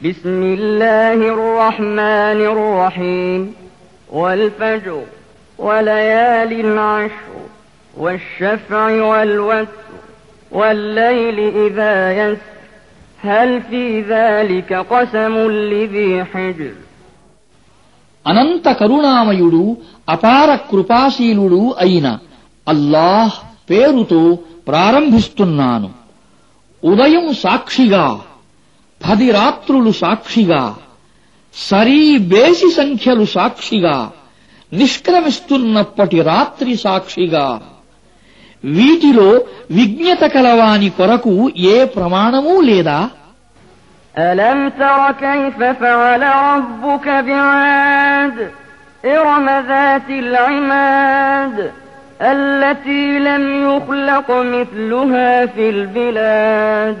بسم الله الرحمن الرحيم والفجر وليال عشر والشفع والوتر والليل إذا يسر هل في ذلك قسم لذي حجر అనంత కరుణామయుడు అపార కృపాశీలుడు అయిన అల్లాహ్ పేరుతో ప్రారంభిస్తున్నాను ఉదయం సాక్షిగా పది రాత్రులు సాక్షిగా సరీ బేసి సంఖ్యలు సాక్షిగా నిష్క్రమిస్తున్నప్పటి రాత్రి సాక్షిగా వీటిలో విజ్ఞత కలవాని కొరకు ఏ ప్రమాణమూ లేదా ألم تر كيف فعل ربك بعاد إرم ذات العماد التي لم يخلق مثلها في البلاد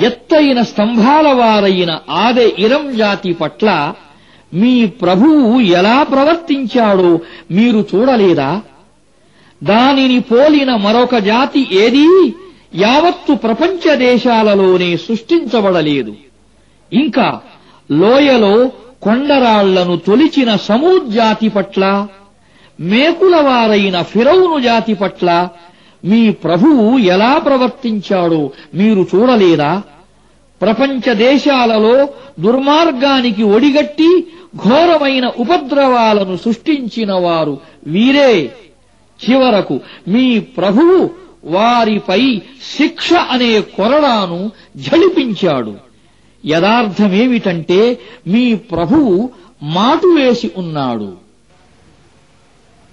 ఎత్తైన స్తంభాల వారైన ఆదె ఇరం జాతి పట్ల మీ ప్రభువు ఎలా ప్రవర్తించాడో మీరు చూడలేదా? దానిని పోలిన మరొక జాతి ఏదీ యావత్తు ప్రపంచ దేశాలలోనే సృష్టించబడలేదు. ఇంకా లోయలో కొండరాళ్ళను తొలిచిన సమూద్ జాతి పట్ల మేకుల వారైన ఫిరౌను జాతి పట్ల మీ ప్రభువు ఎలా ప్రవర్తించాడో మీరు చూడలేదా? ప్రపంచ దేశాలలో దుర్మార్గానికి ఒడిగట్టి ఘోరమైన ఉపద్రవాలను సృష్టించిన వారు వీరే. చివరకు మీ ప్రభువు వారిపై శిక్ష అనే కొరడాను ఝళిపించాడు యదార్థమేమిటంటే మీ ప్రభువు మాటు వేసి ఉన్నాడు.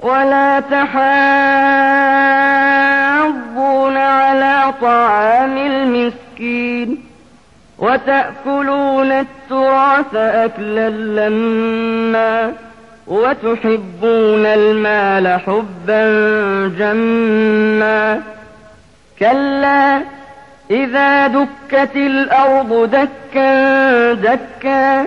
ولا تحاضون على طعام المسكين وتأكلون التراث أكلا لما وتحبون المال حبا جما كلا إذا دكت الأرض دكا دكا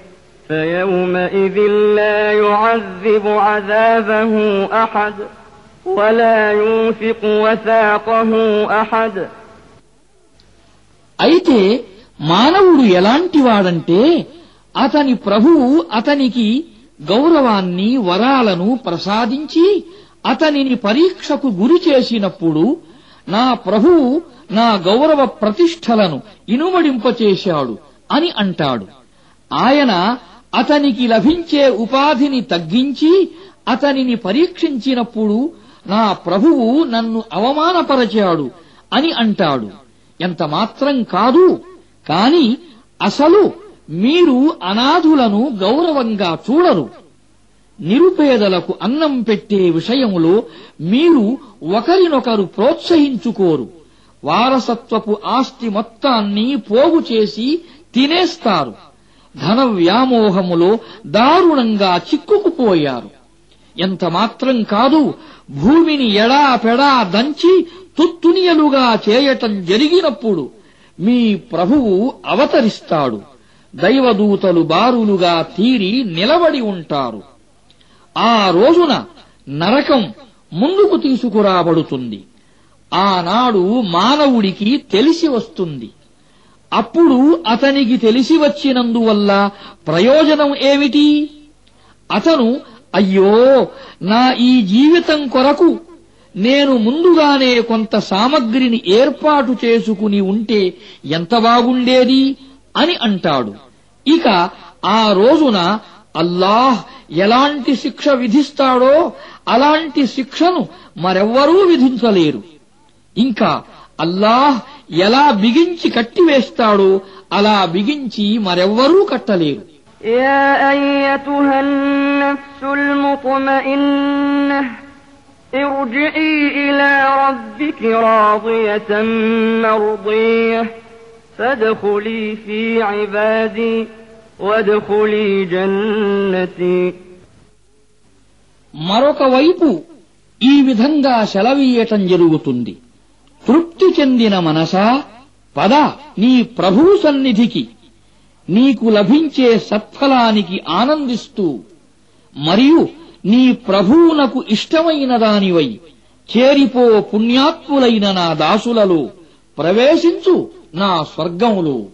فيومئذ لا يعذب عذابه أحد ولا يوثق وثاقه أحد అయితే మానవుడు ఎలాంటివాడంటే అతని ప్రభువు అతనికి గౌరవాన్ని వరాలను ప్రసాదించి అతనిని పరీక్షకు గురి చేసినప్పుడు నా ప్రభువు నా గౌరవ ప్రతిష్టలను ఇనుమడింపచేశాడు అని అంటాడు ఆయన అతనికి లభించే ఉపాధిని తగ్గించి అతనిని పరీక్షించినప్పుడు నా ప్రభువు నన్ను అవమానపరచాడు అని అంటాడు. ఎంత మాత్రం కాదు కాని అసలు మీరు అనాథులను గౌరవంగా చూడరు. నిరుపేదలకు అన్నం పెట్టే విషయములో మీరు ఒకరినొకరు ప్రోత్సహించుకోరు. వారసత్వపు ఆస్తి మొత్తాన్ని పోగు చేసి తినేస్తారు. ధన వ్యామోహములో దారుణంగా చిక్కుకుపోయారు. ఎంత మాత్రం కాదు భూమిని ఎడా పెడా దంచి తుత్తునియలుగా చేయటం జరిగినప్పుడు మీ ప్రభువు అవతరిస్తాడు. దైవదూతలు బారులుగా తీరి నిలబడి ఉంటారు. ఆ రోజున నరకం ముందుకు తీసుకురాబడుతుంది. ఆనాడు మానవుడికి తెలిసి వస్తుంది. అప్పుడు అతనికి తెలిసి వచ్చినందువల్ల ప్రయోజనం ఏమిటి? అతను అయ్యో నా ఈ జీవితం కొరకు నేను ముందుగానే కొంత సామగ్రిని ఏర్పాటు చేసుకుని ఉంటే ఎంత బాగుండేది? అని అంటాడు. ఇక ఆ రోజున అల్లాహ్ ఎలాంటి శిక్ష విధిస్తాడో అలాంటి శిక్షను మరెవ్వరూ విధించలేరు. ఇంకా అల్లాహ్ ఎలా బిగించి కట్టివేస్తాడో అలా బిగించి మరెవ్వరూ కట్టలేరు يا أيتها النفس المطمئنة ارجعي إلى ربك راضية مرضية فادخلي في عبادي وادخلي جنتي మరొక వైపు ఈ విధంగా సెలవీయటం జరుగుతుంది తృప్తి చెందిన మనసా? పద నీ ప్రభువు సన్నిధికి. నీకు లభించే సత్ఫలానికి ఆనందిస్తూ. మరియు నీ ప్రభువునకు ఇష్టమైన దానివై. చేరిపో పుణ్యాత్ములైన నా దాసులలో. ప్రవేశించు నా స్వర్గములో.